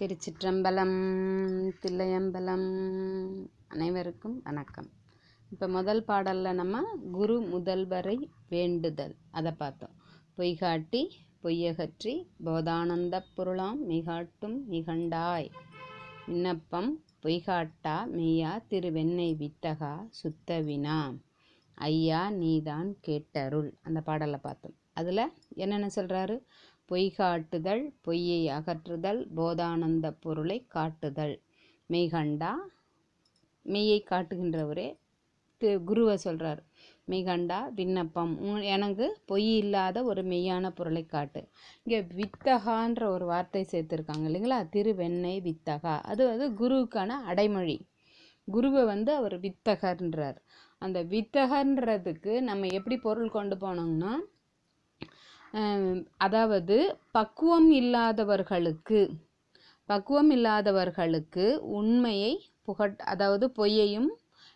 திருச்சிற்றம்பலம் தில்லையம்பலம் அனைவருக்கும் வணக்கம். இப்போ முதல் பாடலில் நம்ம குரு முதல்வரை வேண்டுதல். அதை பார்த்தோம். பொய்காட்டி பொய்யகற்றி போதானந்த பொருளாம் மிகாட்டும் மிகண்டாய். விண்ணப்பம் பொய்காட்டா மெய்யா திருவெண்ணெய் வித்தகா சுத்தவினா. ஐயா நீதான் கேட்டருள். அந்த பாடலை பார்த்தோம். அதில் என்னென்ன சொல்கிறாரு பொய் காட்டுதல் பொய்யை அகற்றுதல் போதானந்த பொருளை காட்டுதல். மெய்கண்டா? மெய்யை காட்டுகின்றவரே குருவை சொல்கிறார் மெய்கண்டா விண்ணப்பம். எனக்கு பொய் இல்லாத ஒரு மெய்யான பொருளை காட்டு. இங்கே வித்தகான்ற ஒரு வார்த்தை சேர்த்துருக்காங்க இல்லைங்களா? திருவெண்ணை வித்தகா. அது வந்து குருவுக்கான அடைமொழி. குருவை வந்து அவர் வித்தகர்ன்றார். அந்த வித்தகன்றதுக்கு நம்ம எப்படி பொருள் கொண்டு போனோம்னா அதாவது பக்குவம் இல்லாதவர்களுக்கு பக்குவம் இல்லாதவர்களுக்கு உண்மையை புகட் அதாவது பொய்யையும்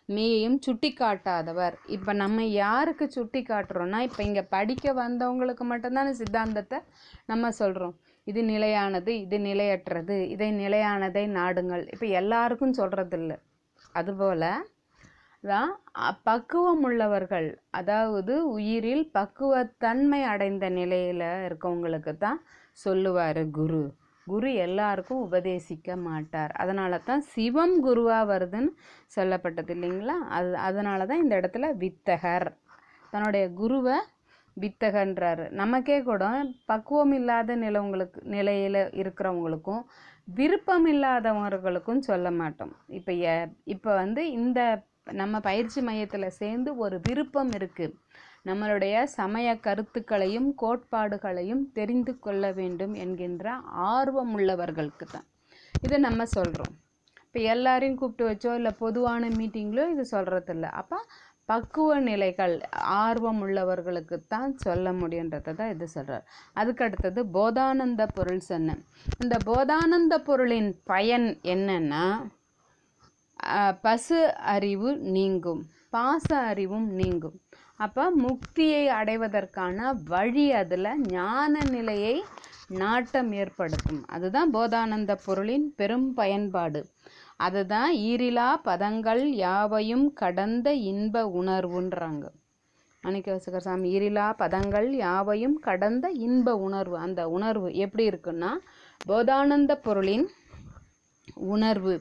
மெய்யையும் சுட்டி காட்டாதவர் இப்போ நம்ம யாருக்கு சுட்டி காட்டுறோம்னா இப்போ இங்கே படிக்க வந்தவங்களுக்கு மட்டும்தான் சித்தாந்தத்தை நம்ம சொல்கிறோம் இது நிலையானது இது நிலையற்றது இதை நிலையானதை நாடுங்கள். இப்போ எல்லாருக்கும் சொல்கிறது இல்லை அதுபோல் தான் பக்குவம் உள்ளவர்கள் அதாவது உயிரில் பக்குவத்தன்மை அடைந்த நிலையில் இருக்கவங்களுக்கு தான் சொல்லுவார் குரு. குரு எல்லாருக்கும் உபதேசிக்க மாட்டார். அதனால தான் சிவம் குருவாக வருதுன்னு சொல்லப்பட்டது இல்லைங்களா? அது அதனால தான் இந்த இடத்துல வித்தகர். தன்னுடைய குருவை வித்தகன்றாரு. நமக்கே கூட பக்குவம் இல்லாத நிலவங்களுக்கு நிலையில் இருக்கிறவங்களுக்கும் விருப்பம் இல்லாதவர்களுக்கும் சொல்ல மாட்டோம். இப்போ இப்போ வந்து இந்த நம்ம பயிற்சி மையத்தில் சேர்ந்து ஒரு விருப்பம் இருக்குது நம்மளுடைய சமய கருத்துக்களையும் கோட்பாடுகளையும் தெரிந்து கொள்ள வேண்டும் என்கின்ற ஆர்வம் உள்ளவர்களுக்கு தான். இதை நம்ம சொல்கிறோம் இப்போ எல்லாரையும் கூப்பிட்டு வச்சோ இல்லை பொதுவான மீட்டிங்லோ இது சொல்கிறதில்ல அப்போ பக்குவ நிலைகள் ஆர்வம் உள்ளவர்களுக்கு தான் சொல்ல முடியுன்றதை தான் இது சொல்கிறார் அதுக்கு அடுத்தது போதானந்த பொருள் சொன்னேன். இந்த போதானந்த பொருளின் பயன் என்னன்னா பசு அறிவு நீங்கும் பாச அறிவும் நீங்கும். அப்போ முக்தியை அடைவதற்கான வழி அதில் ஞான நிலையை நாட்டம் ஏற்படுத்தும். அதுதான் போதானந்த பொருளின் பெரும் பயன்பாடு. அதுதான் ஈரிலா பதங்கள் யாவையும் கடந்த இன்ப உணர்வுன்றாங்க. மாணிக்கவாசகர் சாமி ஈரிலா பதங்கள் யாவையும் கடந்த இன்ப உணர்வு. அந்த உணர்வு எப்படி இருக்குன்னா போதானந்த பொருளின் உணர்வு.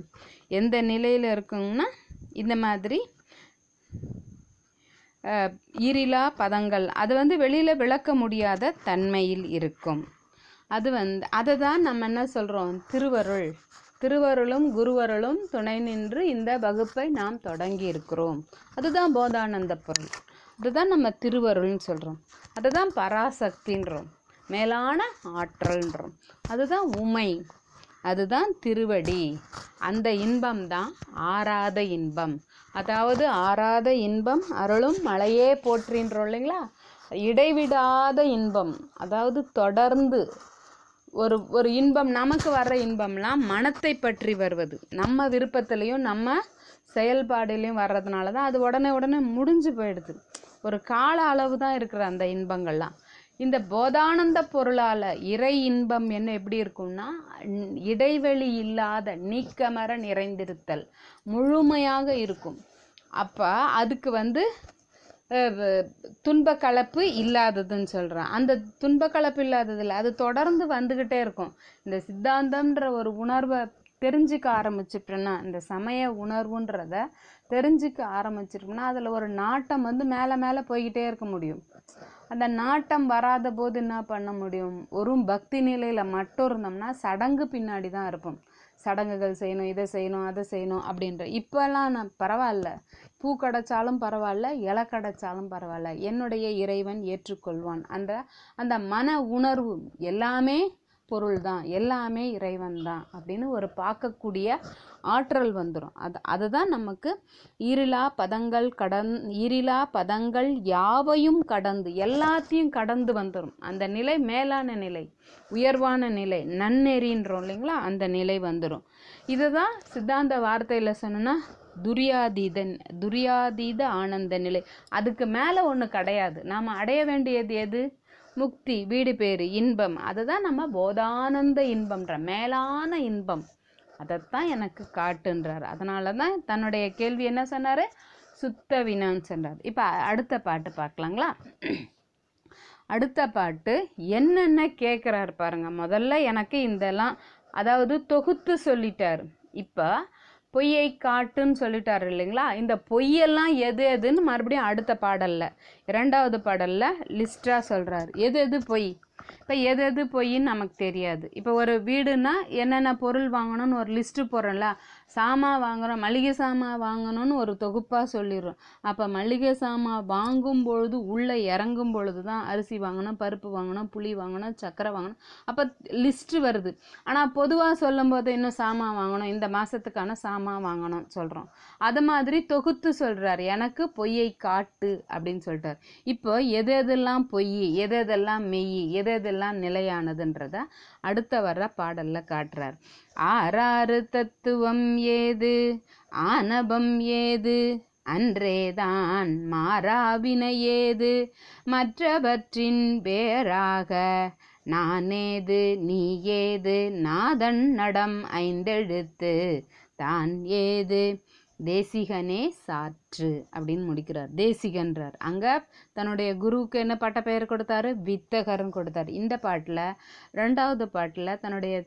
எந்த நிலையில் இருக்குங்கன்னா இந்த மாதிரி ஈரிலா பதங்கள். அது வந்து வெளியில் விளக்க முடியாத தன்மையில் இருக்கும். அது வந்து அதை தான் நம்ம என்ன சொல்கிறோம் திருவருள். திருவருளும் குருவருளும் துணை நின்று இந்த வகுப்பை நாம் தொடங்கி இருக்கிறோம். அதுதான் போதானந்த பொருள். அதுதான் நம்ம திருவருள்னு சொல்கிறோம் அதுதான் பராசக்தின்றோம். மேலான ஆற்றல்ன்றோம். அதுதான் உமை. அதுதான் திருவடி. அந்த இன்பம் தான் ஆறாத இன்பம். அதாவது ஆறாத இன்பம் அருளும் மழையே போற்றின்றோம் இல்லைங்களா? இடைவிடாத இன்பம். அதாவது தொடர்ந்து ஒரு ஒரு இன்பம் நமக்கு வர்ற இன்பம்லாம் மனத்தை பற்றி வருவது. நம்ம விருப்பத்திலையும் நம்ம செயல்பாடுலையும் வர்றதுனால தான் அது உடனே உடனே முடிஞ்சு போயிடுது. ஒரு கால அளவு தான் இருக்கிற அந்த இன்பங்கள்லாம். இந்த போதானந்த பொருளால் இறை இன்பம் என்ன எப்படி இருக்கும்னா இடைவெளி இல்லாத நீக்கமர நிறைந்திருத்தல் முழுமையாக இருக்கும். அப்போ அதுக்கு வந்து துன்ப கலப்பு இல்லாததுன்னு சொல்கிறேன் அந்த துன்ப கலப்பு இல்லாததில்ல அது தொடர்ந்து வந்துக்கிட்டே இருக்கும். இந்த சித்தாந்தம்ன்ற ஒரு உணர்வை தெரிஞ்சுக்க ஆரம்பிச்சிட்டோன்னா இந்த சமய உணர்வுன்றத தெரிஞ்சுக்க ஆரம்பிச்சிட்டோம்னா அதில் ஒரு நாட்டம் வந்து மேலே மேலே போய்கிட்டே இருக்க முடியும். அந்த நாட்டம் வராத போது என்ன பண்ண முடியும்? ஒரு பக்தி நிலையில் மட்டும் இருந்தோம்னா சடங்கு பின்னாடி தான் இருப்போம். சடங்குகள் செய்யணும் இதை செய்யணும் அதை செய்யணும் அப்படின்ற. இப்போல்லாம் நான் பரவாயில்ல. பூ கிடைச்சாலும் பரவாயில்ல இலை கிடைச்சாலும் பரவாயில்ல. என்னுடைய இறைவன் ஏற்றுக்கொள்வான். அந்த அந்த மன உணர்வு எல்லாமே பொருள் தான் எல்லாமே இறைவன் தான் அப்படின்னு ஒரு பார்க்கக்கூடிய ஆற்றல் வந்துடும் அது அதுதான் நமக்கு ஈரிலா பதங்கள் கடன் ஈரிலா பதங்கள் யாவையும் கடந்து எல்லாத்தையும் கடந்து வந்துடும் அந்த நிலை மேலான நிலை உயர்வான நிலை நன்னெறின்றோம் இல்லைங்களா? அந்த நிலை வந்துடும் இதுதான் சித்தாந்த வார்த்தையில் சொன்னோன்னா துரியாதீதன் துரியாதீத ஆனந்த நிலை. அதுக்கு மேலே ஒன்று கிடையாது. நாம் அடைய வேண்டியது எது? முக்தி வீடு பேரு இன்பம். அதை தான் நம்ம போதானந்த இன்பம்ன்ற மேலான இன்பம். அதைத்தான் எனக்கு காட்டுன்றார். அதனால தான் தன்னுடைய கேள்வி என்ன சொன்னார்? சுத்த வினான்னு சொன்னார் இப்போ அடுத்த பாட்டு பார்க்கலாங்களா? அடுத்த பாட்டு என்னென்ன கேட்குறாரு பாருங்க. முதல்ல எனக்கு இதெல்லாம் அதாவது தொகுத்து சொல்லிட்டார். இப்போ பொய்யை காட்டுன்னு சொல்லிட்டாரு இல்லைங்களா? இந்த பொய்யெல்லாம் எது எதுன்னு மறுபடியும் அடுத்த பாடலில் இரண்டாவது பாடலில் லிஸ்ட்டாக சொல்கிறார் எது எது பொய்? இப்போ எது எது பொய்ன்னு நமக்கு தெரியாது. இப்போ ஒரு வீடுனா என்னென்ன பொருள் வாங்கணும்னு ஒரு லிஸ்ட்டு போடுறோம்ல சாமான் வாங்குகிறோம் மளிகை சாமான் வாங்கணும்னு ஒரு தொகுப்பாக சொல்லிடுறோம். அப்போ மளிகை சாமான் வாங்கும் பொழுது உள்ளே இறங்கும் பொழுது தான் அரிசி வாங்கணும் பருப்பு வாங்கணும் புளி வாங்கணும் சர்க்கரை வாங்கணும். அப்போ லிஸ்ட்டு வருது. ஆனால் பொதுவாக சொல்லும்போது இன்னும் சாமான் வாங்கணும் இந்த மாதத்துக்கான சாமான் வாங்கணும் சொல்கிறோம் அது மாதிரி தொகுத்து சொல்கிறார் எனக்கு பொய்யை காட்டு அப்படின்னு சொல்லிட்டார். இப்போ எது எதெல்லாம் பொய் எது எதெல்லாம் மெய் எது எதெல்லாம் நிலையானதுன்றத அடுத்த வர்ற பாடல்ல காட்டுறார். ஆறாறு தத்துவம் ஏது? ஆனபம் ஏது? அன்றேதான் மாறாவினை ஏது? மற்றவற்றின் பேராக நானேது நீ ஏது நாதன் நடம் ஐந்தெழுத்து தான் ஏது? தேசிகனே சாற்று அப்படின்னு முடிக்கிறார். தேசிகன்றார். அங்கே தன்னுடைய குருவுக்கு என்ன பட்ட பெயர் கொடுத்தாரு? வித்தகர்னு கொடுத்தாரு. இந்த பாட்டில் ரெண்டாவது பாட்டில் தன்னுடைய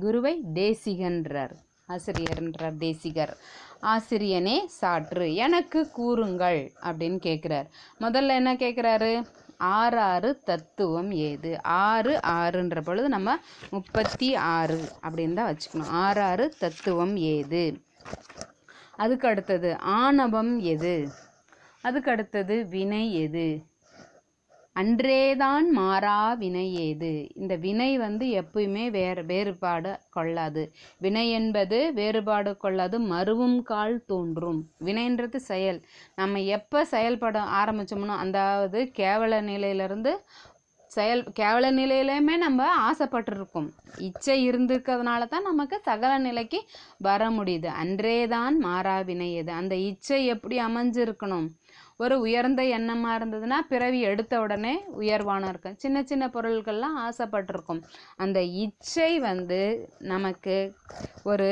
குருவை தேசிகன்றார். ஆசிரியர்ன்றார் தேசிகர். ஆசிரியனே சாற்று எனக்கு கூறுங்கள் அப்படின்னு கேட்குறார் முதல்ல என்ன கேட்குறாரு ஆறு ஆறு தத்துவம் ஏது? ஆறு ஆறுன்ற பொழுது நம்ம முப்பத்தி ஆறு அப்படின்னு தான் வச்சுக்கணும். ஆறு ஆறு தத்துவம் ஏது? அதுக்கு அடுத்தது ஆணவம் எது? அதுக்கு அடுத்தது வினை எது? அன்றேதான் மாறா வினை ஏது? இந்த வினை வந்து எப்பயுமே வேறு வேறுபாடு கொள்ளாது. வினை என்பது வேறுபாடு கொள்ளாது மறுவும் கால் தோன்றும். வினைன்றது செயல். நம்ம எப்போ செயல்பட ஆரம்பித்தோம்னோ அதாவது கேவல நிலையிலிருந்து செயல் கேவல நிலையிலையுமே நம்ம ஆசைப்பட்டிருக்கோம். இச்சை இருந்திருக்கிறதுனால தான் நமக்கு சகல நிலைக்கு வர முடியுது. அன்றேதான் மாறாவினை எது அந்த இச்சை எப்படி அமைஞ்சிருக்கணும்? ஒரு உயர்ந்த எண்ணமாக இருந்ததுன்னா பிறவி எடுத்த உடனே உயர்வான இருக்கும். சின்ன சின்ன பொருட்கள்லாம் ஆசைப்பட்டிருக்கும். அந்த இச்சை வந்து நமக்கு ஒரு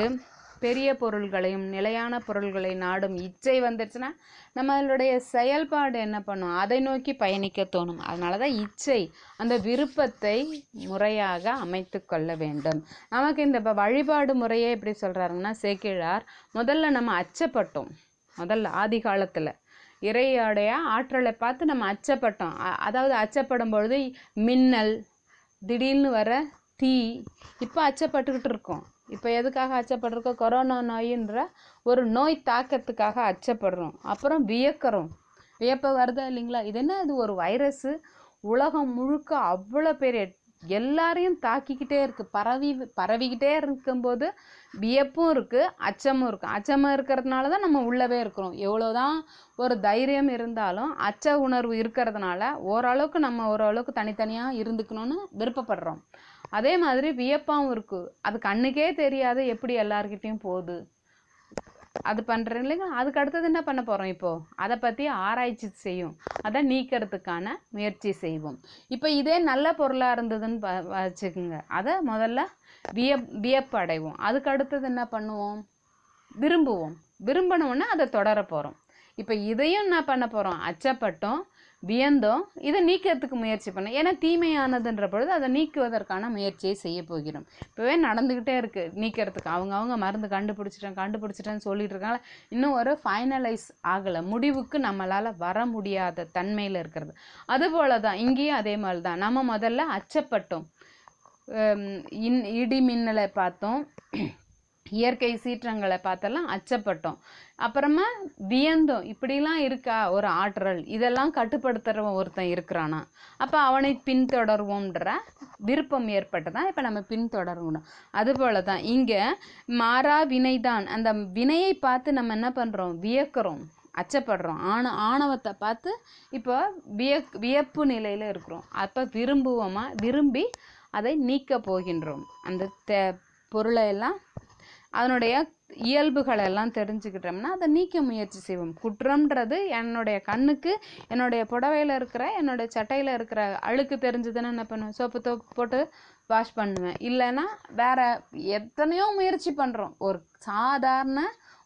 பெரிய பொருள்களையும் நிலையான பொருள்களை நாடும் இச்சை வந்துருச்சுன்னா நம்மளுடைய செயல்பாடு என்ன பண்ணும்? அதை நோக்கி பயணிக்க தோணும். அதனால தான் இச்சை அந்த விருப்பத்தை முறையாக அமைத்து கொள்ள வேண்டும். நமக்கு இந்த இப்போ வழிபாடு முறையே எப்படி சொல்கிறாருங்கன்னா சேக்கிழார் முதல்ல நம்ம அச்சப்பட்டோம். முதல்ல ஆதி காலத்தில் இறையோடைய ஆற்றலை பார்த்து நம்ம அச்சப்பட்டோம். அதாவது அச்சப்படும் பொழுது மின்னல் திடீர்னு வர தீ இப்போ அச்சப்பட்டுக்கிட்டு இருக்கோம். இப்போ எதுக்காக அச்சப்படுறோம்? கொரோனா நோயின்ற ஒரு நோய் தாக்கத்துக்காக அச்சப்படுறோம். அப்புறம் வியக்கிறோம். வியப்ப வருதா இல்லைங்களா? இது என்ன? இது ஒரு வைரஸு உலகம் முழுக்க அவ்வளோ பேர் எல்லாரையும் தாக்கிக்கிட்டே இருக்குது பரவி பரவிக்கிட்டே இருக்கும்போது வியப்பும் இருக்குது அச்சமும் இருக்குது அச்சமாக இருக்கிறதுனால தான் நம்ம உள்ளவே இருக்கிறோம். எவ்வளோதான் ஒரு தைரியம் இருந்தாலும் அச்ச உணர்வு இருக்கிறதுனால ஓரளவுக்கு நம்ம ஓரளவுக்கு தனித்தனியாக இருந்துக்கணும்னு விருப்பப்படுறோம். அதே மாதிரி வியப்பாகவும் இருக்குது அது கண்ணுக்கே தெரியாது எப்படி எல்லாருக்கிட்டேயும் போகுது. அது பண்ணுறேன் இல்லைங்க அதுக்கு அடுத்தது என்ன பண்ண போகிறோம் இப்போது அதை பற்றி ஆராய்ச்சி செய்யும். அதை நீக்கிறதுக்கான முயற்சி செய்வோம். இப்போ இதே நல்ல பொருளாக இருந்ததுன்னு ப வச்சுக்கோங்க. அதை முதல்ல வியப் வியப்பு அடைவோம் அதுக்கு அடுத்தது என்ன பண்ணுவோம்? விரும்புவோம். விரும்பினோடனே அதை தொடர போகிறோம் இப்போ இதையும் என்ன பண்ண போகிறோம் அச்சப்பட்டோம். வியந்தோம். இதை நீக்கிறதுக்கு முயற்சி பண்ணோம். ஏன்னா தீமையானதுன்ற பொழுது அதை நீக்குவதற்கான முயற்சியை செய்ய போகிறோம். இப்போவே நடந்துக்கிட்டே இருக்குது நீக்கிறதுக்கு அவங்க அவங்க மருந்து கண்டுபிடிச்சிட்டேன் கண்டுபிடிச்சிட்டேன்னு சொல்லிட்டு இருக்காங்க. இன்னும் ஒரு ஃபைனலைஸ் ஆகலை. முடிவுக்கு நம்மளால் வர முடியாத தன்மையில் இருக்கிறது. அதுபோல தான் இங்கேயும் அதே மாதிரி தான் நம்ம முதல்ல அச்சப்பட்டோம். இன் இடி மின்னலை பார்த்தோம். இயற்கை சீற்றங்களை பார்த்தெல்லாம் அச்சப்பட்டோம். அப்புறமா வியந்தோம். இப்படிலாம் இருக்கா? ஒரு ஆற்றல். இதெல்லாம் கட்டுப்படுத்துகிறவன் ஒருத்தன் இருக்கிறானா? அப்போ அவனை பின்தொடர்வோம்ன்ற விருப்பம் ஏற்பட்டதான் இப்போ நம்ம பின்தொடரணும். அதுபோல தான் இங்கே மாறா வினைதான். அந்த வினையை பார்த்து நம்ம என்ன பண்ணுறோம் வியக்கிறோம். அச்சப்படுறோம். ஆண ஆணவத்தை பார்த்து இப்போ வியக் வியப்பு நிலையில் இருக்கிறோம். அப்போ விரும்புவோமா? விரும்பி அதை நீக்க போகின்றோம். அந்த தே பொருளை எல்லாம் அதனுடைய இயல்புகள் எல்லாம் தெரிஞ்சுக்கிட்டோம்னா அதை நீக்க முயற்சி செய்வோம். குற்றம்ன்றது என்னுடைய கண்ணுக்கு என்னுடைய புடவையில் இருக்கிற என்னுடைய சட்டையில் இருக்கிற அழுக்கு தெரிஞ்சதுன்னு என்ன பண்ணுவேன்? சோப்பு தோப்பு போட்டு வாஷ் பண்ணுவேன். இல்லைன்னா வேற எத்தனையோ முயற்சி பண்ணுறோம் ஒரு சாதாரண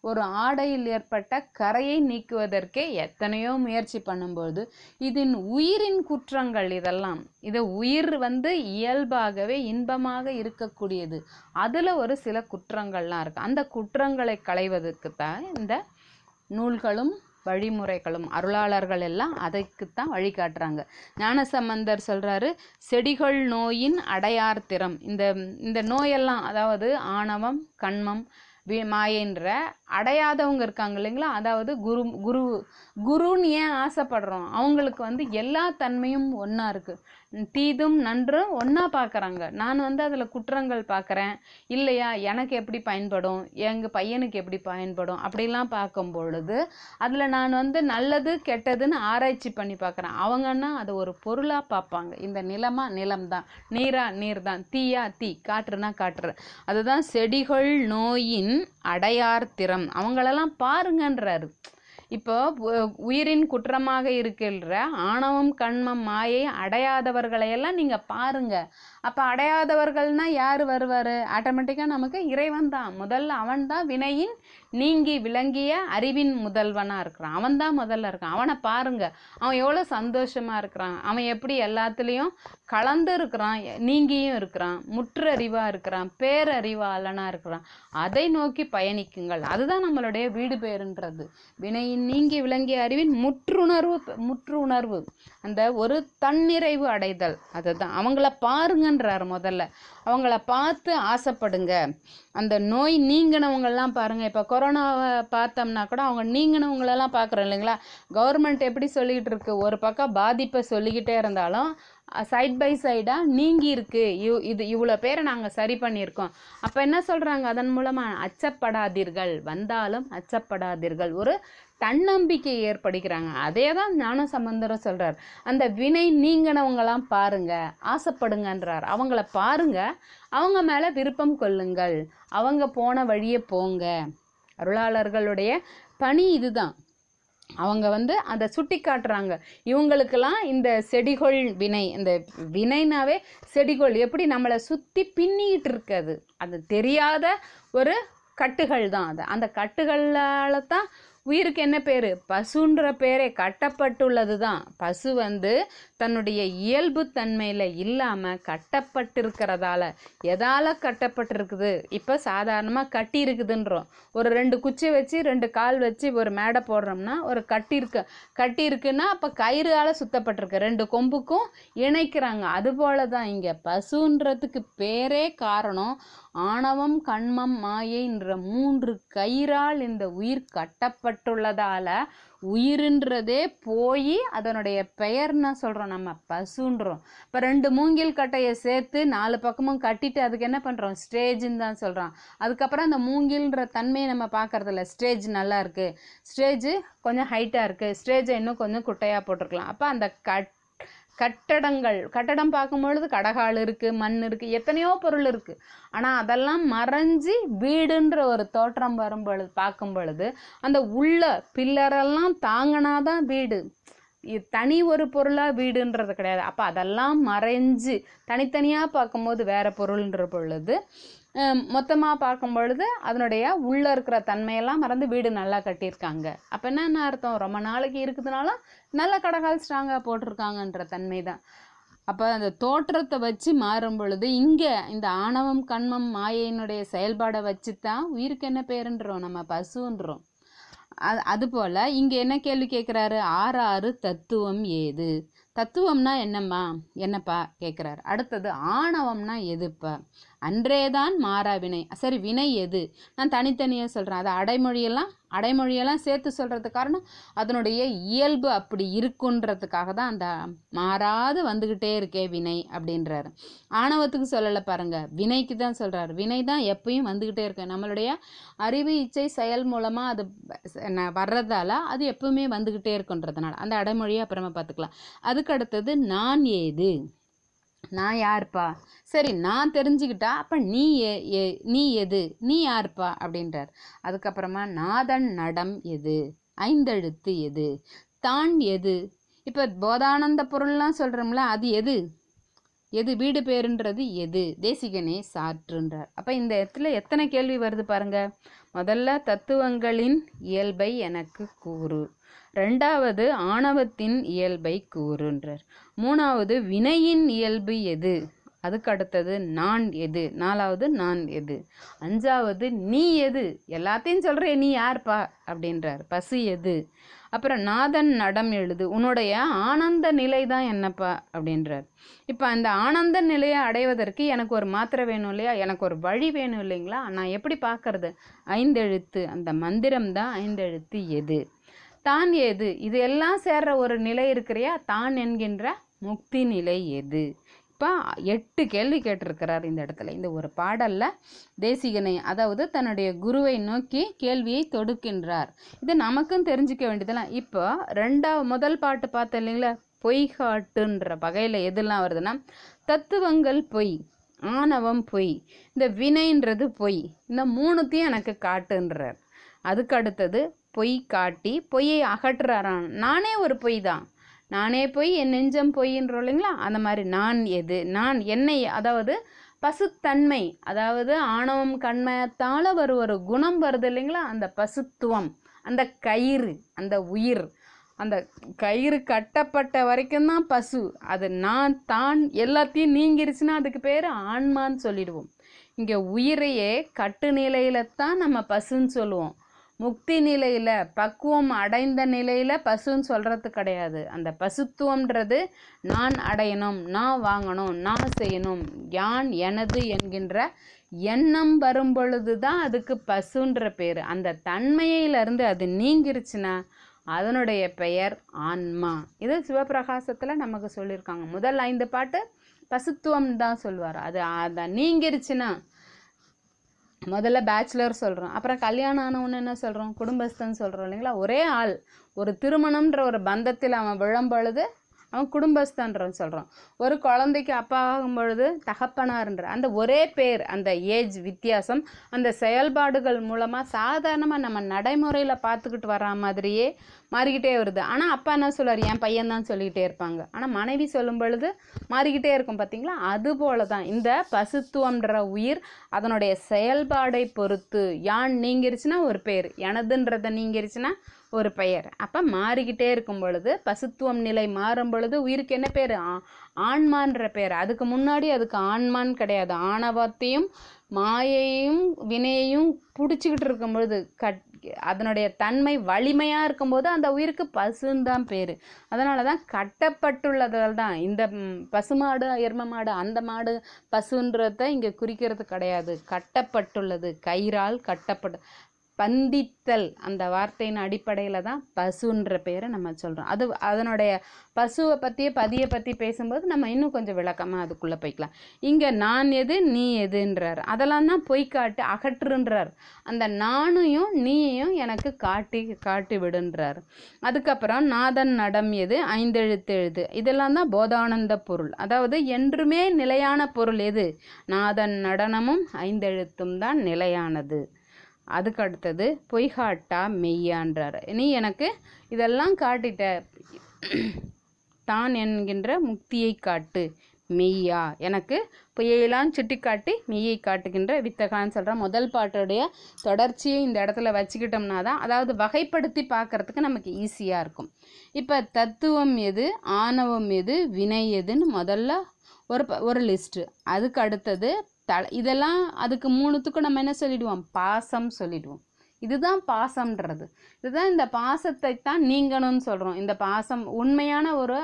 ஒரு ஆடையில் ஏற்பட்ட கரையை நீக்குவதற்கே எத்தனையோ முயற்சி பண்ணும்போது இதன் உயிரின் குற்றங்கள் இதெல்லாம். இது உயிர் வந்து இயல்பாகவே இன்பமாக இருக்கக்கூடியது. அதில் ஒரு சில குற்றங்கள்லாம் இருக்குது அந்த குற்றங்களை களைவதற்கு தான் இந்த நூல்களும் வழிமுறைகளும் அருளாளர்கள் எல்லாம் அதைக்குத்தான் வழிகாட்டுறாங்க ஞானசம்பந்தர் சொல்கிறாரு செடிகள் நோயின் அடையார் திறம். இந்த இந்த நோயெல்லாம் அதாவது ஆணவம் கண்மம் மாயன்ற அடையாதவங்க இருக்காங்க இல்லைங்களா? அதாவது குரு குரு குருன்னு ஏன் ஆசைப்படுறோம்? அவங்களுக்கு வந்து எல்லா தன்மையும் ஒன்றா இருக்குது தீதும் நன்றும் ஒன்றா பார்க்குறாங்க நான் வந்து அதில் குற்றங்கள் பார்க்குறேன் இல்லையா? எனக்கு எப்படி பயன்படும்? எங்கள் பையனுக்கு எப்படி பயன்படும்? அப்படிலாம் பார்க்கும் பொழுது அதில் நான் வந்து நல்லது கெட்டதுன்னு ஆராய்ச்சி பண்ணி பார்க்குறேன் அவங்கன்னா அதை ஒரு பொருளாக பார்ப்பாங்க. இந்த நிலமா நிலம்தான். நீரா நீர் தான் தீயா தீ. காற்றுனா காற்று. அதுதான் செடிகள் நோயின் அடையார் திறம். அவங்களெல்லாம் பாருங்கன்றாரு. இப்போ உயிரின் குற்றமாக இருக்கின்ற ஆணவம் கண்மம் மாயை அடையாதவர்களையெல்லாம் நீங்கள் பாருங்கள் அப்போ அடையாதவர்கள்னால் யார் வருவார்? ஆட்டோமேட்டிக்காக நமக்கு இறைவன் தான். முதல்ல அவன் தான் வினையின் நீங்கி விளங்கிய அறிவின் முதல்வனாக இருக்கிறான். அவன் தான் முதல்ல இருக்கான். அவனை பாருங்க. அவன் எவ்வளோ சந்தோஷமாக இருக்கிறான். அவன் எப்படி எல்லாத்துலேயும் கலந்து இருக்கிறான் நீங்கியும் இருக்கிறான் முற்றறிவாக இருக்கிறான் பேரறிவாளனாக இருக்கிறான். அதை நோக்கி பயணிக்குங்கள். அதுதான் நம்மளுடைய வீடு பேருன்றது. வினையின் நீங்கி விளங்கிய அறிவின் முற்றுணர்வு முற்றுணர்வு. அந்த ஒரு தன்னிறைவு அடைதல். அதுதான். அவங்கள பாருங்கன்றாரு முதல்ல. அவங்கள பார்த்து ஆசைப்படுங்க. அந்த நோய் நீங்கினவங்கள்லாம் பாருங்கள் இப்போ கொரோனாவை பார்த்தோம்னா கூட அவங்க நீங்கினவங்களெல்லாம் பார்க்குறோம் இல்லைங்களா? கவர்மெண்ட் எப்படி சொல்லிக்கிட்டு இருக்கு? ஒரு பக்கம் பாதிப்பை சொல்லிக்கிட்டே இருந்தாலும் சைட் பை சைடாக நீங்கி இருக்கு இவ் இது இவ்வளோ பேரை நாங்கள் சரி பண்ணியிருக்கோம். அப்போ என்ன சொல்கிறாங்க அதன் மூலமாக அச்சப்படாதீர்கள். வந்தாலும் அச்சப்படாதீர்கள். ஒரு தன்னம்பிக்கை ஏற்படுகிறாங்க. அதே தான் ஞான சம்பந்தரம் சொல்கிறார் அந்த வினை நீங்கினவங்களாம் பாருங்க. ஆசைப்படுங்கன்றார். அவங்கள பாருங்க. அவங்க மேலே விருப்பம் கொள்ளுங்கள். அவங்க போன வழியே போங்க. அருளாளர்களுடைய பணி இதுதான். அவங்க வந்து அதை சுட்டி காட்டுறாங்க இவங்களுக்கெல்லாம் இந்த செடிகொள் வினை இந்த வினைனாவே செடிகொள். எப்படி நம்மளை சுற்றி பின்னிக்கிட்டு இருக்குது அது தெரியாத ஒரு கட்டுகள் தான் அது. அந்த கட்டுகளால் தான் உயிருக்கு என்ன பேர்? பசுன்ற பேரே கட்டப்பட்டுள்ளது தான் பசு வந்து தன்னுடைய இயல்பு தன்மையில் இல்லாமல் கட்டப்பட்டிருக்கிறதால. எதால் கட்டப்பட்டிருக்குது? இப்போ சாதாரணமாக கட்டி இருக்குதுன்றோம் ஒரு ரெண்டு குச்சி வச்சு ரெண்டு கால் வச்சு ஒரு மேடை போடுறோம்னா ஒரு கட்டி இருக்கு கட்டி இருக்குன்னா அப்போ கயிறால் சுத்தப்பட்டிருக்கு. ரெண்டு கொம்புக்கும் இணைக்கிறாங்க. அதுபோல தான் இங்கே. பசுன்றதுக்கு பேரே காரணம். ஆணவம் கண்மம் மாயைன்ற மூன்று கயிறால் இந்த உயிர் கட்டப்பட்டுள்ளதால உயிருன்றதே போய் அதனுடைய பெயர்னா சொல்கிறோம் நம்ம பசுன்றோம். இப்போ ரெண்டு மூங்கில் கட்டையை சேர்த்து நாலு பக்கமும் கட்டிட்டு அதுக்கு என்ன பண்ணுறோம் ஸ்டேஜ்னு தான் சொல்கிறோம் அதுக்கப்புறம் அந்த மூங்கில்ன்ற தன்மையை நம்ம பார்க்கறதில்ல. ஸ்டேஜ் நல்லா இருக்குது ஸ்டேஜ் கொஞ்சம் ஹைட்டாக இருக்குது ஸ்டேஜை இன்னும் கொஞ்சம் குட்டையாக போட்டிருக்கலாம். அப்போ அந்த கட் கட்டடங்கள் கட்டடம் பார்க்கும் பொழுது கடகால் இருக்குது மண் இருக்குது எத்தனையோ பொருள் இருக்குது ஆனால் அதெல்லாம் மறைஞ்சு வீடுன்ற ஒரு தோற்றம் வரும் பொழுது பார்க்கும் பொழுது அந்த உள்ள பில்லரெல்லாம் தாங்கினாதான் வீடு. தனி ஒரு பொருளாக வீடுன்றது கிடையாது. அப்போ அதெல்லாம் மறைஞ்சு தனித்தனியாக பார்க்கும்போது வேறு பொருள்ன்ற பொழுது மொத்தமாக பார்க்கும் பொழுது அதனுடைய உள்ளே இருக்கிற தன்மையெல்லாம் மறந்து வீடு நல்லா கட்டியிருக்காங்க. அப்போ என்னென்ன அர்த்தம்? ரொம்ப நாளைக்கு இருக்குதுனாலும் நல்ல கடகால் ஸ்ட்ராங்காக போட்டிருக்காங்கன்ற தன்மை தான் அப்போ அந்த தோற்றத்தை வச்சு மாறும் பொழுது இங்கே இந்த ஆணவம் கண்மம் மாயையினுடைய செயல்பாடை வச்சு தான் உயிருக்கு என்ன பேருன்றோம்? நம்ம பசுன்றோம். அது அதுபோல் இங்கே என்ன கேள்வி கேட்குறாரு ஆறு ஆறு தத்துவம் ஏது? தத்துவம்னா என்னம்மா? என்னப்பா? கேட்குறாரு அடுத்தது ஆணவம்னா எதுப்பா? அன்றேதான் மாறா வினை. சரி வினை எது? நான் தனித்தனியாக சொல்கிறேன் அது அடைமொழியெல்லாம் அடைமொழியெல்லாம் சேர்த்து சொல்கிறது காரணம் அதனுடைய இயல்பு அப்படி இருக்குன்றதுக்காக தான் அந்த மாறாது வந்துக்கிட்டே இருக்கே வினை அப்படின்றாரு. ஆணவத்துக்கு சொல்லலை பாருங்கள் வினைக்கு தான் சொல்கிறாரு வினை தான் எப்பயும் வந்துக்கிட்டே இருக்கு. நம்மளுடைய அறிவு இச்சை செயல் மூலமாக அது வர்றதால அது எப்பவுமே வந்துக்கிட்டே இருக்குன்றதுனால. அந்த அடைமொழியை அப்புறமா பார்த்துக்கலாம். அதுக்கு அடுத்தது நான் ஏது? நான் யாருப்பா? சரி நான் தெரிஞ்சுக்கிட்டா அப்போ நீ ஏ நீ எது? நீ யாருப்பா? அப்படின்றார். அதுக்கப்புறமா நாதன் நடம் எது? ஐந்தெழுத்து எது? தான் எது? இப்போ போதானந்த பொருள்லாம் சொல்கிறோம்ல அது எது? எது வீடு பேருன்றது எது? தேசிகனே சாற்றுன்றார். அப்போ இந்த இடத்துல எத்தனை கேள்வி வருது பாருங்க. முதல்ல தத்துவங்களின் இயல்பை எனக்கு கூறு. ரெண்டாவது ஆணவத்தின் இயல்பை கூறுன்றார். மூணாவது வினையின் இயல்பு எது? அதுக்கு அடுத்தது நான் எது? நாலாவது நான் எது? அஞ்சாவது நீ எது? எல்லாத்தையும் சொல்கிற நீ யார்ப்பா? அப்படின்றார். பசு எது? அப்புறம் நாதன் நடம் எழுது. உன்னுடைய ஆனந்த நிலை தான் என்னப்பா? அப்படின்றார். இப்போ அந்த ஆனந்த நிலையை அடைவதற்கு எனக்கு ஒரு மாத்திரை வேணும் இல்லையா? எனக்கு ஒரு வழி வேணும் இல்லைங்களா? நான் எப்படி பார்க்கறது? ஐந்தெழுத்து அந்த மந்திரம் தான் ஐந்தெழுத்து எது? தான் எது இது எல்லாம் சேர்ற ஒரு நிலை இருக்கிறியா? தான் என்கின்ற முக்தி நிலை எது இப்போ எட்டு கேள்வி கேட்டிருக்கிறார் இந்த இடத்துல. இந்த ஒரு பாடலில் தேசிகனை அதாவது தன்னுடைய குருவை நோக்கி கேள்வியை தொடுக்கின்றார். இது நமக்கும் தெரிஞ்சுக்க வேண்டியதெல்லாம். இப்போ ரெண்டாவது முதல் பாட்டு பார்த்தோம் இல்லைங்களா? பொய்காட்டுன்ற வகையில் எதெல்லாம் வருதுன்னா தத்துவங்கள் பொய் ஆணவம் பொய் இந்த வினைன்றது பொய் இந்த மூணுத்தையும் எனக்கு காட்டுன்றார். அதுக்கு அடுத்தது பொய் காட்டி பொய்யை அகற்றுறாராம். நானே ஒரு பொய் தான் நானே பொய் என் நெஞ்சம் பொய்ன்றோம் இல்லைங்களா? அந்த மாதிரி நான் எது? நான் என்னை அதாவது பசுத்தன்மை அதாவது ஆணவம் கண்மயத்தால் ஒரு ஒரு குணம் வருது இல்லைங்களா? அந்த பசுத்துவம் அந்த கயிறு அந்த உயிர். அந்த கயிறு கட்டப்பட்ட வரைக்கும் தான் பசு. அது நான் தான் எல்லாத்தையும் நீங்கிருச்சுன்னா அதுக்கு பேர் ஆன்மான்னு சொல்லிடுவோம். இங்கே உயிரையே கட்டு நிலையில தான் நம்ம பசுன்னு சொல்லுவோம். முக்தி நிலையில் பக்குவம் அடைந்த நிலையில் பசுன்னு சொல்கிறது கிடையாது. அந்த பசுத்துவம்ன்றது நான் அடையணும் நான் வாங்கணும் நான் செய்யணும் யான் எனது என்கின்ற எண்ணம் வரும் பொழுது தான் அதுக்கு பசுன்ற பேர். அந்த தன்மையிலிருந்து அது நீங்கிருச்சுன்னா அதனுடைய பெயர் ஆன்மா. இது சிவபிரகாசத்தில் நமக்கு சொல்லியிருக்காங்க. முதல் ஐந்து பாட்டு பசுத்துவம் தான் சொல்லுவார் அது அதை நீங்கிருச்சுன்னா முதல்ல பேச்சுலர் சொல்கிறோம் அப்புறம் கல்யாணம் ஆனவன்னு என்ன சொல்கிறோம் குடும்பஸ்தன் சொல்கிறோம் இல்லைங்களா? ஒரே ஆள். ஒரு திருமணம்ன்ற ஒரு பந்தத்தில் அவன் விழும் பொழுது அவன் குடும்பஸ்தன்றன்னு சொல்கிறோம் ஒரு குழந்தைக்கு அப்பாவாகும் பொழுது தகப்பனார்ன்ற அந்த ஒரே பேர் அந்த ஏஜ் வித்தியாசம் அந்த செயல்பாடுகள் மூலமாக சாதாரணமாக நம்ம நடைமுறையில் பார்த்துக்கிட்டு வரா மாதிரியே மாறிக்கிட்டே வருது. ஆனால் அப்பா என்ன சொல்லுவார்? என் பையன் தான் சொல்லிக்கிட்டே இருப்பாங்க. ஆனால் மனைவி சொல்லும் பொழுது மாறிக்கிட்டே இருக்கும் பார்த்தீங்களா அதுபோல தான் இந்த பசுத்துவம்ன்ற உயிர் அதனுடைய செயல்பாடை பொறுத்து யான் நீங்கிருச்சுன்னா ஒரு பேர் எனதுன்றதை நீங்கிருச்சுன்னா ஒரு பெயர். அப்போ மாறிக்கிட்டே இருக்கும் பொழுது பசுத்துவம் நிலை மாறும் பொழுது உயிருக்கு என்ன பேர்? ஆ- ஆன்மான்ற பேர். அதுக்கு முன்னாடி அதுக்கு ஆன்மான் கிடையாது. ஆணவத்தையும் மாயையும் வினையையும் பிடிச்சிக்கிட்டு இருக்கும் பொழுது கட் அதனுடைய தன்மை வலிமையாக இருக்கும்போது அந்த உயிருக்கு பசுன்னு தான் பேர். அதனால தான் கட்டப்பட்டுள்ளதால் தான் இந்த பசுமாடு எரும மாடு அந்த மாடு பசுன்றத இங்கே குறிக்கிறது கிடையாது. கட்டப்பட்டுள்ளது. கயிறால் கட்டப்பட்டு பந்தித்தல் அந்த வார்த்தையின் அடிப்படையில் தான் பசுன்ற பேரை நம்ம சொல்கிறோம் அது அதனுடைய பசுவை பற்றியே பதியை பற்றி பேசும்போது நம்ம இன்னும் கொஞ்சம் விளக்கமாக அதுக்குள்ளே போய்க்கலாம். இங்கே நான் எது நீ எதுன்றார். அதெல்லாம் தான் பொய் காட்டு அகற்றுன்றார். அந்த நானையும் நீயையும் எனக்கு காட்டி காட்டி விடுன்றார் அதுக்கப்புறம் நாதன் நடம் எது ஐந்தெழுத்து எழுது இதெல்லாம் தான் போதானந்த பொருள். அதாவது என்றுமே நிலையான பொருள் எது? நாதன் நடனமும் ஐந்தெழுத்தும் தான் நிலையானது. அதுக்கு அடுத்தது பொய்காட்டா மெய்யான்றார். நீ எனக்கு இதெல்லாம் காட்டிட்ட தான் என்கின்ற முக்தியை காட்டு மெய்யா. எனக்கு பொய்யெல்லாம் சுட்டி காட்டி மெய்யை காட்டுகின்ற வித்தகான்னு சொல்கிற முதல் பாட்டுடைய தொடர்ச்சியை இந்த இடத்துல வச்சுக்கிட்டோம்னா தான் அதாவது வகைப்படுத்தி பார்க்கறதுக்கு நமக்கு ஈஸியாக இருக்கும். இப்போ தத்துவம் எது ஆணவம் எது வினை எதுன்னு முதல்ல ஒரு ப- ஒரு லிஸ்ட்டு. அதுக்கு அடுத்தது த இதெல்லாம் அதுக்கு மூணுத்துக்கும் நம்ம என்ன சொல்லிடுவோம்? பாசம் சொல்லிடுவோம். இதுதான் பாசம்ன்றது. இதுதான் இந்த பாசத்தை தான் நீங்கணும்னு சொல்கிறோம் இந்த பாசம் உண்மையான ஒரு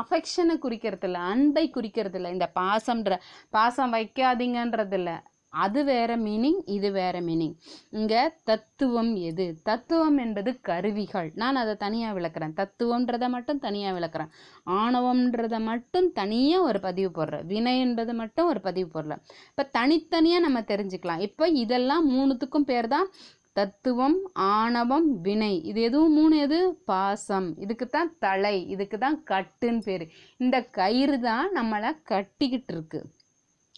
அஃபெக்ஷனை குறிக்கிறது இல்லை அன்பை குறிக்கிறது இல்லை இந்த பாசம்ன்ற பாசம் வைக்காதீங்கன்றது இல்லை அது வேற மீனிங் இது வேற மீனிங் இங்கே தத்துவம் எது? தத்துவம் என்பது கருவிகள். நான் அதை தனியாக விளக்குறேன். தத்துவம்ன்றதை மட்டும் தனியாக விளக்குறேன். ஆணவம்ன்றதை மட்டும் தனியாக ஒரு பதிவு போடுறேன். வினை என்பது மட்டும் ஒரு பதிவு போடுறேன். இப்போ தனித்தனியாக நம்ம தெரிஞ்சுக்கலாம். இப்போ இதெல்லாம் மூணுத்துக்கும் பேர் தான் தத்துவம் ஆணவம் வினை. இது எதுவும் மூணு எது? பாசம். இதுக்கு தான் தலை. இதுக்கு தான் கட்டுன்னு பேர். இந்த கயிறு தான் நம்மளை கட்டிக்கிட்டு இருக்குது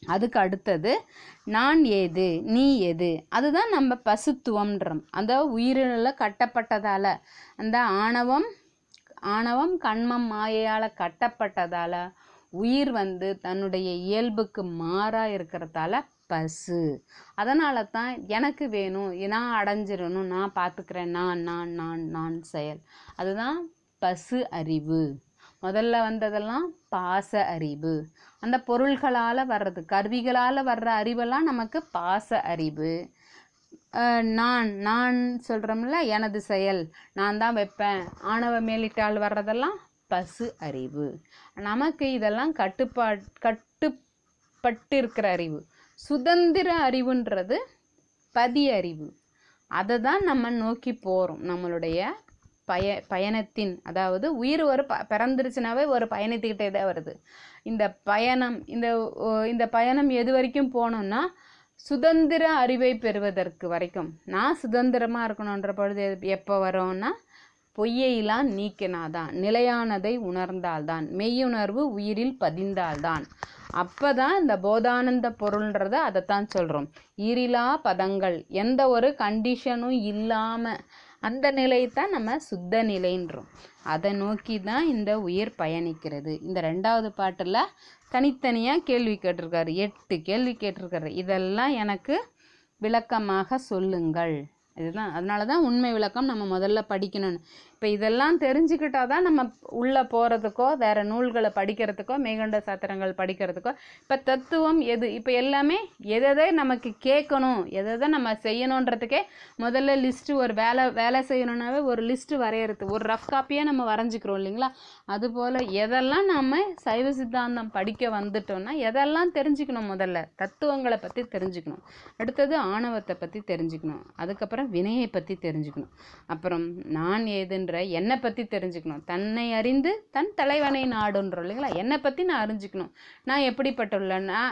அதுக்கு அடுத்தது நான் ஏது நீ எது? அதுதான் நம்ம பசுத்துவம்ன்றோம். அந்த உயிரினில் கட்டப்பட்டதால் அந்த ஆணவம் ஆணவம் கண்மம் மாயையால் கட்டப்பட்டதால் உயிர் வந்து தன்னுடைய இயல்புக்கு மாறாக இருக்கிறதால பசு. அதனால தான் எனக்கு வேணும் நான் அடைஞ்சிடணும் நான் பார்த்துக்கிறேன் நான் நான் நான் நான் செயல். அதுதான் பசு அறிவு. முதல்ல வந்ததெல்லாம் பாச அறிவு. அந்த பொருள்களால் வர்றது கருவிகளால் வர்ற அறிவெல்லாம் நமக்கு பாச அறிவு. நான் நான் சொல்கிறோம்ல எனது செயல் நான் தான் வைப்பேன். ஆணவ மேலிட்டால் வர்றதெல்லாம் பசு அறிவு. நமக்கு இதெல்லாம் கட்டுப்பா கட்டுப்பட்டு இருக்கிற அறிவு. சுதந்திர அறிவுன்றது பதி அறிவு அதை தான் நம்ம நோக்கி போகிறோம் நம்மளுடைய பய பயணத்தின் அதாவது உயிர் ஒரு ப பிறந்துருச்சுனாவே ஒரு பயணத்துக்கிட்டே தான் வருது. இந்த பயணம் இந்த இந்த பயணம் எது வரைக்கும் போனோம்னா சுதந்திர அறிவை பெறுவதற்கு வரைக்கும். நான் சுதந்திரமாக இருக்கணுன்ற பொழுது எப்போ வரோம்னா பொய்யையெல்லாம் நீக்கினாதான் நிலையானதை உணர்ந்தால்தான் மெய்யுணர்வு உயிரில் பதிந்தால்தான். அப்போ தான் இந்த போதானந்த பொருள்ன்றத அதைத்தான் சொல்கிறோம் ஈரிலா பதங்கள் எந்த ஒரு கண்டிஷனும் இல்லாமல் அந்த நிலையைத்தான் நம்ம சுத்த நிலைன்றோம். அதை நோக்கி தான் இந்த உயிர் பயணிக்கிறது. இந்த ரெண்டாவது பாட்டில் தனித்தனியாக கேள்வி கேட்டிருக்காரு. எட்டு கேள்வி கேட்டிருக்காரு. இதெல்லாம் எனக்கு விளக்கமாக சொல்லுங்கள். இதுதான். அதனால தான் உண்மை விளக்கம் நம்ம முதல்ல படிக்கணும்னு. இப்போ இதெல்லாம் தெரிஞ்சுக்கிட்டா தான் நம்ம உள்ளே போகிறதுக்கோ வேறு நூல்களை படிக்கிறதுக்கோ மேகண்ட சாத்திரங்கள் படிக்கிறதுக்கோ இப்போ தத்துவம் எது? இப்போ எல்லாமே எதை நமக்கு கேட்கணும் எதை நம்ம செய்யணுன்றதுக்கே முதல்ல லிஸ்ட்டு ஒரு வேலை வேலை செய்யணுன்னாவே ஒரு லிஸ்ட்டு வரையறது. ஒரு ரஃப் காப்பியே நம்ம வரைஞ்சிக்கிறோம் இல்லைங்களா? அதுபோல் எதெல்லாம் நம்ம சைவ சித்தாந்தம் படிக்க வந்துட்டோம்னா எதெல்லாம் தெரிஞ்சுக்கணும் முதல்ல? தத்துவங்களை பற்றி தெரிஞ்சுக்கணும். அடுத்தது ஆணவத்தை பற்றி தெரிஞ்சுக்கணும். அதுக்கப்புறம் வினையை பற்றி தெரிஞ்சுக்கணும். அப்புறம் நான் ஏதுன்ற என்னை பற்றி தெரிஞ்சுக்கணும். தன்னை அறிந்து தன் தலைவனை நாடுன்றோம் இல்லைங்களா? என்னை பற்றி நான் அறிஞ்சிக்கணும். நான் எப்படிப்பட்டுள்ளேன்னா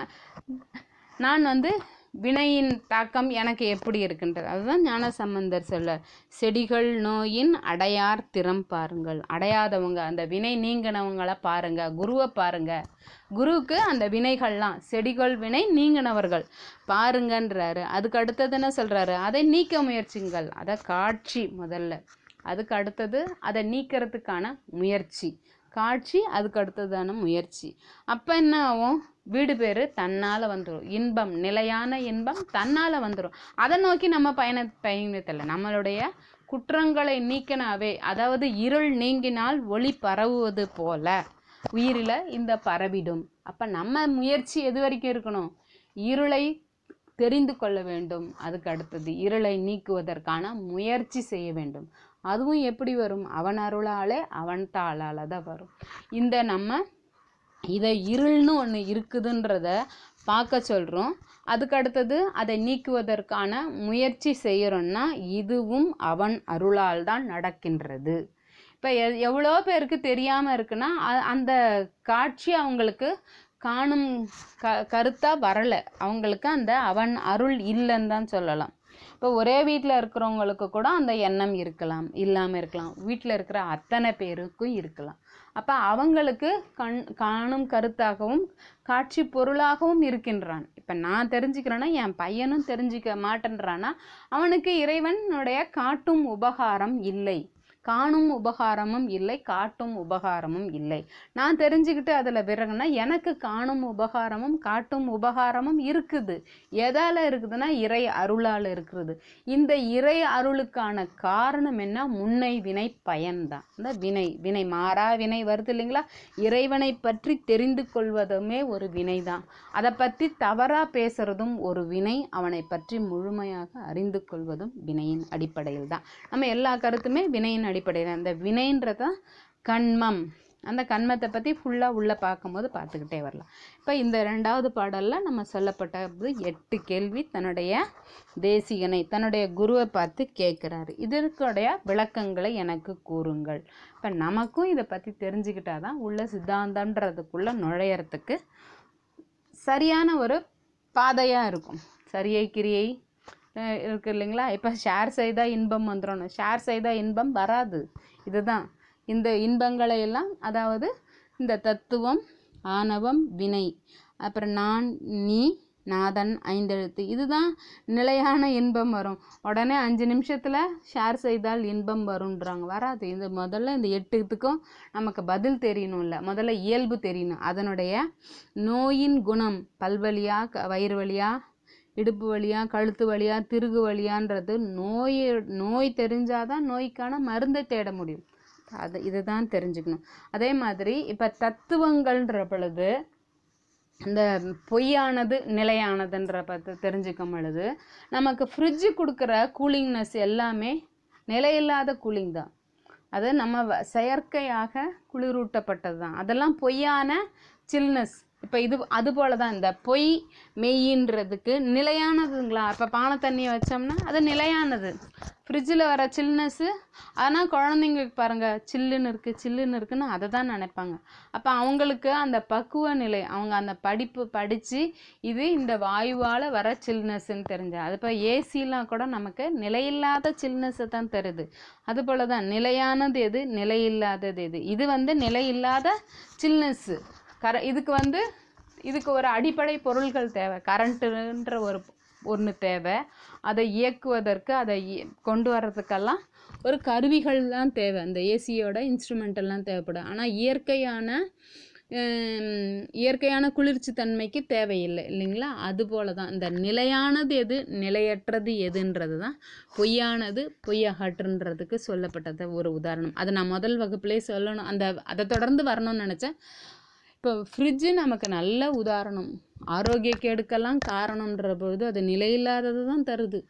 நான் வந்து வினையின் தாக்கம் எனக்கு எப்படி இருக்குன்றது? அதுதான் ஞான சம்பந்தர் சொல்ல செடிகள் நோயின் அடையார் திறம் பாருங்கள். அடையாதவங்க அந்த வினை நீங்கினவங்கள பாருங்க. குருவை பாருங்க. குருவுக்கு அந்த வினைகள்லாம் செடிகள் வினை நீங்கினவர்கள் பாருங்கன்றாரு. அதுக்கு அடுத்தது என்ன சொல்றாரு? அதை நீக்க முயற்சிங்கள். அதை காட்சி முதல்ல. அதுக்கு அடுத்தது அதை நீக்கிறதுக்கான முயற்சி. காட்சி அதுக்கு அடுத்ததான முயற்சி. அப்போ என்ன ஆகும்? வீடு பேர் தன்னால் வந்துடும் இன்பம் நிலையான இன்பம் தன்னால் வந்துடும் அதை நோக்கி நம்ம பயண பயணித்தல நம்மளுடைய குற்றங்களை நீக்கினாவே அதாவது இருள் நீங்கினால் ஒளி பரவுவது போல உயிரில் இந்த பரவிடும். அப்போ நம்ம முயற்சி எது வரைக்கும் இருக்கணும்? இருளை தெரிந்து கொள்ள வேண்டும். அதுக்கு அடுத்தது இருளை நீக்குவதற்கான முயற்சி செய்ய வேண்டும். அதுவும் எப்படி வரும்? அவன் அருளாலே அவன் தாளால் தான் வரும். இந்த நம்ம இதை இருள்னு ஒன்று இருக்குதுன்றத பார்க்க சொல்கிறோம் அதுக்கு அடுத்தது அதை நீக்குவதற்கான முயற்சி செய்கிறோன்னா இதுவும் அவன் அருளால் தான் நடக்கின்றது. இப்போ எ எவ்வளோ பேருக்கு தெரியாமல் இருக்குன்னா அந்த காட்சி அவங்களுக்கு காணும் க கருத்தாக வரலை. அவங்களுக்கு அந்த அவன் அருள் இல்லைன்னு தான் சொல்லலாம். இப்போ ஒரே வீட்டில் இருக்கிறவங்களுக்கு கூட அந்த எண்ணம் இருக்கலாம் இல்லாமல் இருக்கலாம். வீட்டில் இருக்கிற அத்தனை பேருக்கும் இருக்கலாம். அப்போ அவங்களுக்கு கண் காணும் கருத்தாகவும் காட்சி பொருளாகவும் இருக்கின்றான். இப்போ நான் தெரிஞ்சுக்கிறேன்னா என் பையனும் தெரிஞ்சுக்க மாட்டேன்றானா அவனுக்கு இறைவனுடைய காட்டும் உபகாரம் இல்லை. காணும் உபகாரமும் இல்லை காட்டும் உபகாரமும் இல்லை. நான் தெரிஞ்சுக்கிட்டு அதில் விறகுனா எனக்கு காணும் உபகாரமும் காட்டும் உபகாரமும் இருக்குது. எதால் இருக்குதுன்னா இறை அருளால் இருக்கிறது இந்த இறை அருளுக்கான காரணம் என்ன? முன்னை வினை பயன்தான். இந்த வினை வினை மாறா வினை வருது இல்லைங்களா? இறைவனை பற்றி தெரிந்து கொள்வதுமே ஒரு வினை தான் அதை பற்றி தவறாக பேசுறதும் ஒரு வினை அவனை பற்றி முழுமையாக அறிந்து கொள்வதும் வினையின் அடிப்படையில் தான் நம்ம எல்லா கருத்துமே வினையின் அடிப்படையில் அந்த வினைன்றத கண்மம். அந்த கண்மத்தை பற்றி ஃபுல்லாக உள்ளே பார்க்கும்போது பார்த்துக்கிட்டே வரலாம். இப்போ இந்த ரெண்டாவது பாடலில் நம்ம சொல்லப்பட்டது எட்டு கேள்வி தன்னுடைய தேசிகனை தன்னுடைய குருவை பார்த்து கேட்குறாரு. இதற்குடைய விளக்கங்களை எனக்கு கூறுங்கள். இப்போ நமக்கும் இதை பற்றி தெரிஞ்சுக்கிட்டா தான் உள்ள சித்தாந்தம்ன்றதுக்குள்ளே நுழையிறதுக்கு சரியான ஒரு பாதையாக இருக்கும். சரியை கிரியை இருக்குது இருக்கு இல்லைங்களா? இப்போ ஷேர் செய்தால் இன்பம் வந்துடணும் ஷேர் செய்தால் இன்பம் வராது. இதுதான். இந்த இன்பங்களை எல்லாம் அதாவது இந்த தத்துவம் ஆணவம் வினை அப்புறம் நான் நீ நாதன் ஐந்தெழுத்து இதுதான் நிலையான இன்பம் வரும். உடனே அஞ்சு நிமிஷத்தில் ஷேர் செய்தால் இன்பம் வரும்ன்றாங்க. வராது. இது முதல்ல இந்த எட்டு இதுக்கும் நமக்கு பதில் தெரியணும்ல. முதல்ல இயல்பு தெரியணும். அதனுடைய நோயின் குணம் பல்வழியாக க- வயிறு வழியாக இடுப்பு வழியாக கழுத்து வழியாக திருகு வழியான்றது நோய் நோய் தெரிஞ்சாதான் நோய்க்கான மருந்தை தேட முடியும். அது இதுதான் தெரிஞ்சுக்கணும். அதே மாதிரி இப்போ தத்துவங்கள்ன்ற பொழுது இந்த பொய்யானது நிலையானதுன்ற பார்த்து தெரிஞ்சுக்கும் பொழுது நமக்கு ஃப்ரிட்ஜு கொடுக்குற கூலிங்னஸ் எல்லாமே நிலையில்லாத கூலிங் தான். அது நம்ம வ- செயற்கையாக குளிரூட்டப்பட்டது தான் அதெல்லாம் பொய்யான சில்னஸ் இப்போ இது அது போல தான் இந்த பொய் மெய்யின்றதுக்கு நிலையானதுங்களா? இப்போ பானை தண்ணியை வச்சோம்னா அது நிலையானது. ஃப்ரிட்ஜில் வர சில்னஸ்ஸு ஆனால் குழந்தைங்களுக்கு பாருங்கள் சில்லுன்னு இருக்குது சில்லுன்னு இருக்குன்னு அதை தான் நினைப்பாங்க. அப்போ அவங்களுக்கு அந்த பக்குவ நிலை அவங்க அந்த படிப்பு படித்து இது இந்த வாயுவால் வர சில்னஸ்ன்னு தெரிஞ்சு அது இப்போ ஏசிலாம் கூட நமக்கு நிலையில்லாத சில்னஸ்ஸை தான் தருது. அதுபோல தான் நிலையானது எது நிலையில்லாதது எது? இது வந்து நிலையில்லாத சில்னஸ்ஸு கர இதுக்கு வந்து இதுக்கு ஒரு அடிப்படை பொருள்கள் தேவை. கரண்ட்டுன்ற ஒரு ஒன்று தேவை. அதை இயக்குவதற்கு அதை கொண்டு வர்றதுக்கெல்லாம் ஒரு கருவிகள்லாம் தேவை. அந்த ஏசியோட இன்ஸ்ட்ருமெண்ட் எல்லாம் தேவைப்படும். ஆனால் இயற்கையான இயற்கையான குளிர்ச்சி தன்மைக்கு தேவையில்லை இல்லைங்களா? அதுபோல தான் இந்த நிலையானது எது நிலையற்றது எதுன்றது தான் பொய்யானது பொய்யகற்றுன்றதுக்கு சொல்லப்பட்டது ஒரு உதாரணம். அதை நான் முதல் வகுப்புலேயே சொல்லணும். அந்த அதை தொடர்ந்து வரணும்னு நினச்சேன். இப்போ ஃப்ரிட்ஜு நமக்கு நல்ல உதாரணம். ஆரோக்கிய கேடுக்கெல்லாம் காரணம்ன்ற பொழுது அது நிலையில்லாதது தான் தருது.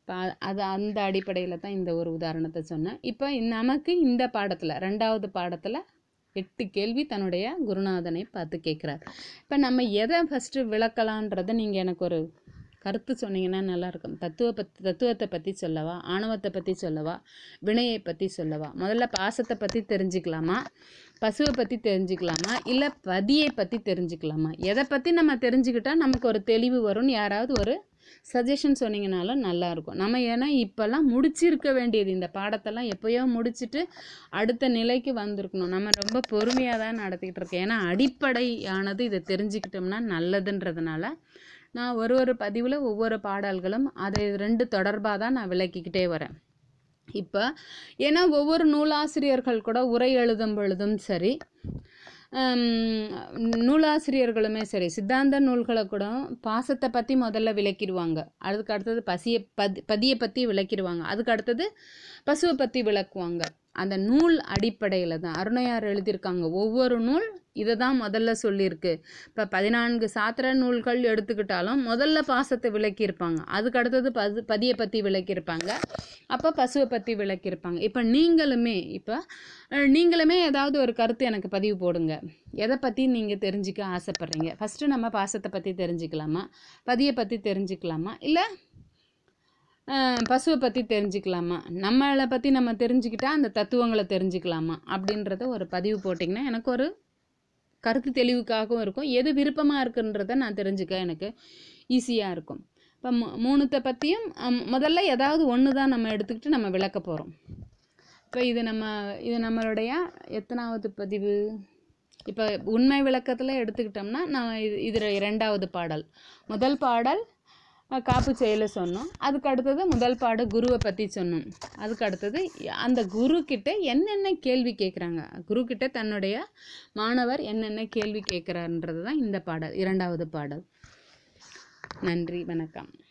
இப்போ அது அந்த அடிப்படையில் தான் இந்த ஒரு உதாரணத்தை சொன்னேன். இப்போ நமக்கு இந்த பாடத்தில் ரெண்டாவது பாடத்தில் எட்டு கேள்வி தன்னுடைய குருநாதனை பார்த்து கேட்குறாரு. இப்போ நம்ம எதை ஃபஸ்ட்டு விளக்கலான்றதை நீங்கள் எனக்கு ஒரு கருத்து சொன்னீங்கன்னா நல்லாயிருக்கும் தத்துவ பத் தத்துவத்தை பற்றி சொல்லவா ஆணவத்தை பற்றி சொல்லவா வினையை பற்றி சொல்லவா? முதல்ல பாசத்தை பற்றி தெரிஞ்சுக்கலாமா? பசுவை பற்றி தெரிஞ்சுக்கலாமா? இல்லை பதியை பற்றி தெரிஞ்சுக்கலாமா? எதை பற்றி நம்ம தெரிஞ்சுக்கிட்டால் நமக்கு ஒரு தெளிவு வரும்னு யாராவது ஒரு சஜஷன் சொன்னீங்கனாலும் நல்லாயிருக்கும் நம்ம ஏன்னா இப்போல்லாம் முடிச்சிருக்க வேண்டியது இந்த பாடத்தெல்லாம் எப்போயோ முடிச்சுட்டு அடுத்த நிலைக்கு வந்திருக்கணும். நம்ம ரொம்ப பொறுமையாக தான் நடத்திக்கிட்டு இருக்கோம். ஏன்னா அடிப்படையானது இதை தெரிஞ்சுக்கிட்டோம்னா நல்லதுன்றதுனால நான் ஒரு ஒரு பதிவில் ஒவ்வொரு பாடல்களும் அதை ரெண்டு தொடர்பாக தான் நான் விளக்கிக்கிட்டே வரேன். இப்போ ஏன்னா ஒவ்வொரு நூலாசிரியர்கள் கூட உரை எழுதும் பொழுதும் சரி நூலாசிரியர்களுமே சரி சித்தாந்த நூல்களை கூட பாசத்தை பற்றி முதல்ல விளக்கிடுவாங்க. அதுக்கு அடுத்தது பசியை பதி பதியை பற்றி விளக்கிடுவாங்க. அதுக்கு அடுத்தது பசுவை பற்றி விளக்குவாங்க. அந்த நூல் அடிப்படையில் தான். அருணையார் எழுதியிருக்காங்க. ஒவ்வொரு நூல் இதை தான் முதல்ல சொல்லியிருக்கு. இப்போ பதினான்கு சாத்திர நூல்கள் எடுத்துக்கிட்டாலும் முதல்ல பாசத்தை விளக்கியிருப்பாங்க. அதுக்கு அடுத்தது பது பதியை பற்றி விளக்கியிருப்பாங்க. அப்போ பசுவை பற்றி விளக்கியிருப்பாங்க. இப்போ நீங்களுமே இப்போ நீங்களுமே ஏதாவது ஒரு கருத்து எனக்கு பதிவு போடுங்க. எதை பற்றி நீங்கள் தெரிஞ்சுக்க ஆசைப்பட்றீங்க? ஃபஸ்ட்டு நம்ம பாசத்தை பற்றி தெரிஞ்சுக்கலாமா? பதியை பற்றி தெரிஞ்சுக்கலாமா? இல்லை பசுவை பற்றி தெரிஞ்சுக்கலாமா? நம்மளை பற்றி நம்ம தெரிஞ்சுக்கிட்டா அந்த தத்துவங்களை தெரிஞ்சுக்கலாமா? அப்படின்றத ஒரு பதிவு போட்டிங்கன்னா எனக்கு ஒரு கருத்து தெளிவுக்காகவும் இருக்கும். எது விருப்பமாக இருக்குன்றத நான் தெரிஞ்சுக்க எனக்கு ஈஸியாக இருக்கும். இப்போ மூ மூணுத்தை பற்றியும் முதல்ல ஏதாவது ஒன்று தான் நம்ம எடுத்துக்கிட்டு நம்ம விளக்க போகிறோம் இப்போ இது நம்ம இது நம்மளுடைய எத்தனாவது பதிவு? இப்போ உண்மை விளக்கத்தில் எடுத்துக்கிட்டோம்னா நான் இது இதில் இரண்டாவது பாடல். முதல் பாடல் காப்பு செயலை சொன்னோம். அதுக்கு அடுத்தது முதல் பாட குருவை பற்றி சொன்னோம். அதுக்கு அடுத்தது அந்த குரு என்னென்ன கேள்வி கேட்குறாங்க குரு தன்னுடைய மாணவர் என்னென்ன கேள்வி கேட்குறாருன்றது தான் இந்த பாடல் இரண்டாவது பாடல். நன்றி வணக்கம்.